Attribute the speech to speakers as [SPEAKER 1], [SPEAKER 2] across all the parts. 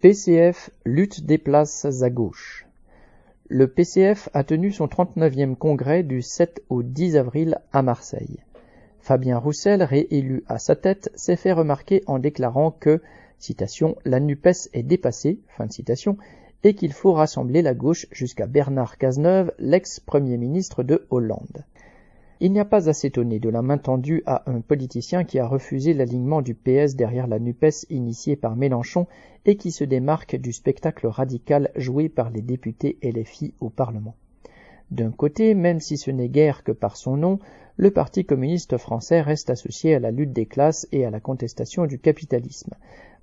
[SPEAKER 1] PCF lutte des places à gauche. Le PCF a tenu son 39e congrès du 7 au 10 avril à Marseille. Fabien Roussel, réélu à sa tête, s'est fait remarquer en déclarant que, citation, la NUPES est dépassée, et qu'il faut rassembler la gauche jusqu'à Bernard Cazeneuve, l'ex-premier ministre de Hollande. Il n'y a pas à s'étonner de la main tendue à un politicien qui a refusé l'alignement du PS derrière la NUPES initiée par Mélenchon et qui se démarque du spectacle radical joué par les députés LFI au Parlement. D'un côté, même si ce n'est guère que par son nom, le Parti communiste français reste associé à la lutte des classes et à la contestation du capitalisme.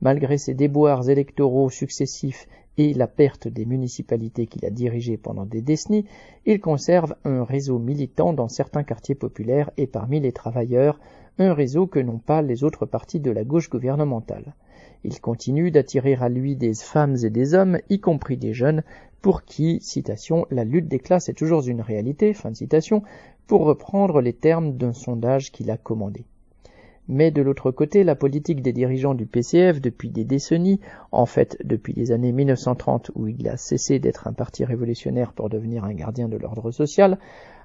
[SPEAKER 1] Malgré ses déboires électoraux successifs et la perte des municipalités qu'il a dirigées pendant des décennies, il conserve un réseau militant dans certains quartiers populaires et parmi les travailleurs, un réseau que n'ont pas les autres partis de la gauche gouvernementale. Il continue d'attirer à lui des femmes et des hommes, y compris des jeunes, pour qui, citation, la lutte des classes est toujours une réalité, fin de citation, pour reprendre les termes d'un sondage qu'il a commandé. Mais de l'autre côté, la politique des dirigeants du PCF depuis des décennies, en fait depuis les années 1930 où il a cessé d'être un parti révolutionnaire pour devenir un gardien de l'ordre social,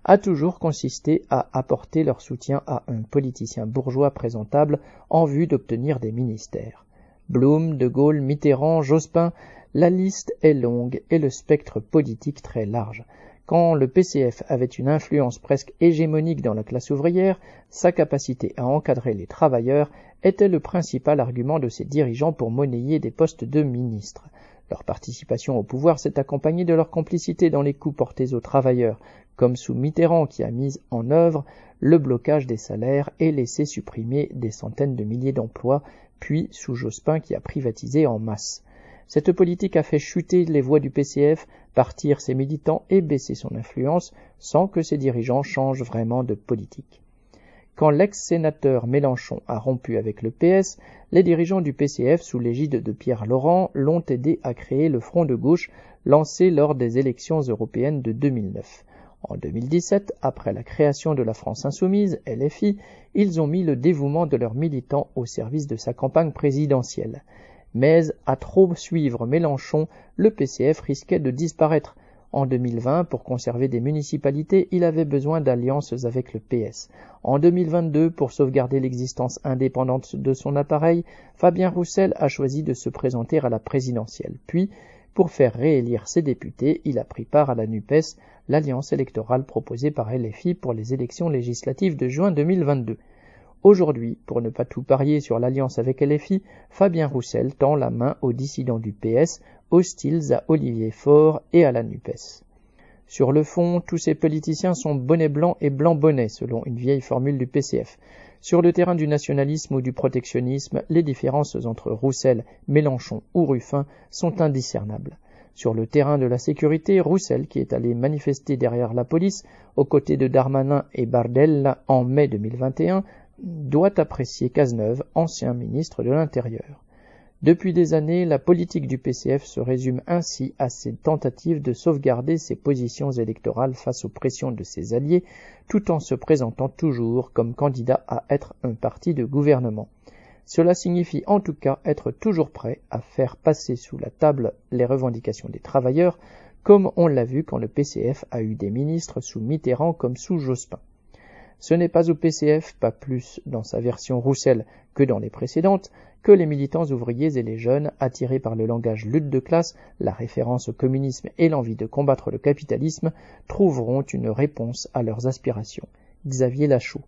[SPEAKER 1] a toujours consisté à apporter leur soutien à un politicien bourgeois présentable en vue d'obtenir des ministères. Blum, De Gaulle, Mitterrand, Jospin, la liste est longue et le spectre politique très large. Quand le PCF avait une influence presque hégémonique dans la classe ouvrière, sa capacité à encadrer les travailleurs était le principal argument de ses dirigeants pour monnayer des postes de ministres. Leur participation au pouvoir s'est accompagnée de leur complicité dans les coups portés aux travailleurs, comme sous Mitterrand qui a mis en œuvre le blocage des salaires et laissé supprimer des centaines de milliers d'emplois, puis sous Jospin qui a privatisé en masse. Cette politique a fait chuter les voix du PCF, partir ses militants et baisser son influence sans que ses dirigeants changent vraiment de politique. Quand l'ex-sénateur Mélenchon a rompu avec le PS, les dirigeants du PCF sous l'égide de Pierre Laurent l'ont aidé à créer le Front de gauche lancé lors des élections européennes de 2009. En 2017, après la création de la France insoumise, LFI, ils ont mis le dévouement de leurs militants au service de sa campagne présidentielle mais à trop suivre Mélenchon, le PCF risquait de disparaître. En 2020, pour conserver des municipalités, il avait besoin d'alliances avec le PS. En 2022, pour sauvegarder l'existence indépendante de son appareil, Fabien Roussel a choisi de se présenter à la présidentielle. Puis, pour faire réélire ses députés, il a pris part à la NUPES, l'alliance électorale proposée par LFI pour les élections législatives de juin 2022. Aujourd'hui, pour ne pas tout parier sur l'alliance avec LFI, Fabien Roussel tend la main aux dissidents du PS, hostiles à Olivier Faure et à la NUPES. Sur le fond, tous ces politiciens sont bonnet blanc et blanc bonnet, selon une vieille formule du PCF. Sur le terrain du nationalisme ou du protectionnisme, les différences entre Roussel, Mélenchon ou Ruffin sont indiscernables. Sur le terrain de la sécurité, Roussel, qui est allé manifester derrière la police, aux côtés de Darmanin et Bardella en mai 2021, doit apprécier Cazeneuve, ancien ministre de l'Intérieur. Depuis des années, la politique du PCF se résume ainsi à ses tentatives de sauvegarder ses positions électorales face aux pressions de ses alliés, tout en se présentant toujours comme candidat à être un parti de gouvernement. Cela signifie en tout cas être toujours prêt à faire passer sous la table les revendications des travailleurs, comme on l'a vu quand le PCF a eu des ministres sous Mitterrand comme sous Jospin. Ce n'est pas au PCF, pas plus dans sa version Roussel que dans les précédentes, que les militants ouvriers et les jeunes, attirés par le langage lutte de classe, la référence au communisme et l'envie de combattre le capitalisme, trouveront une réponse à leurs aspirations. Xavier Lachaud.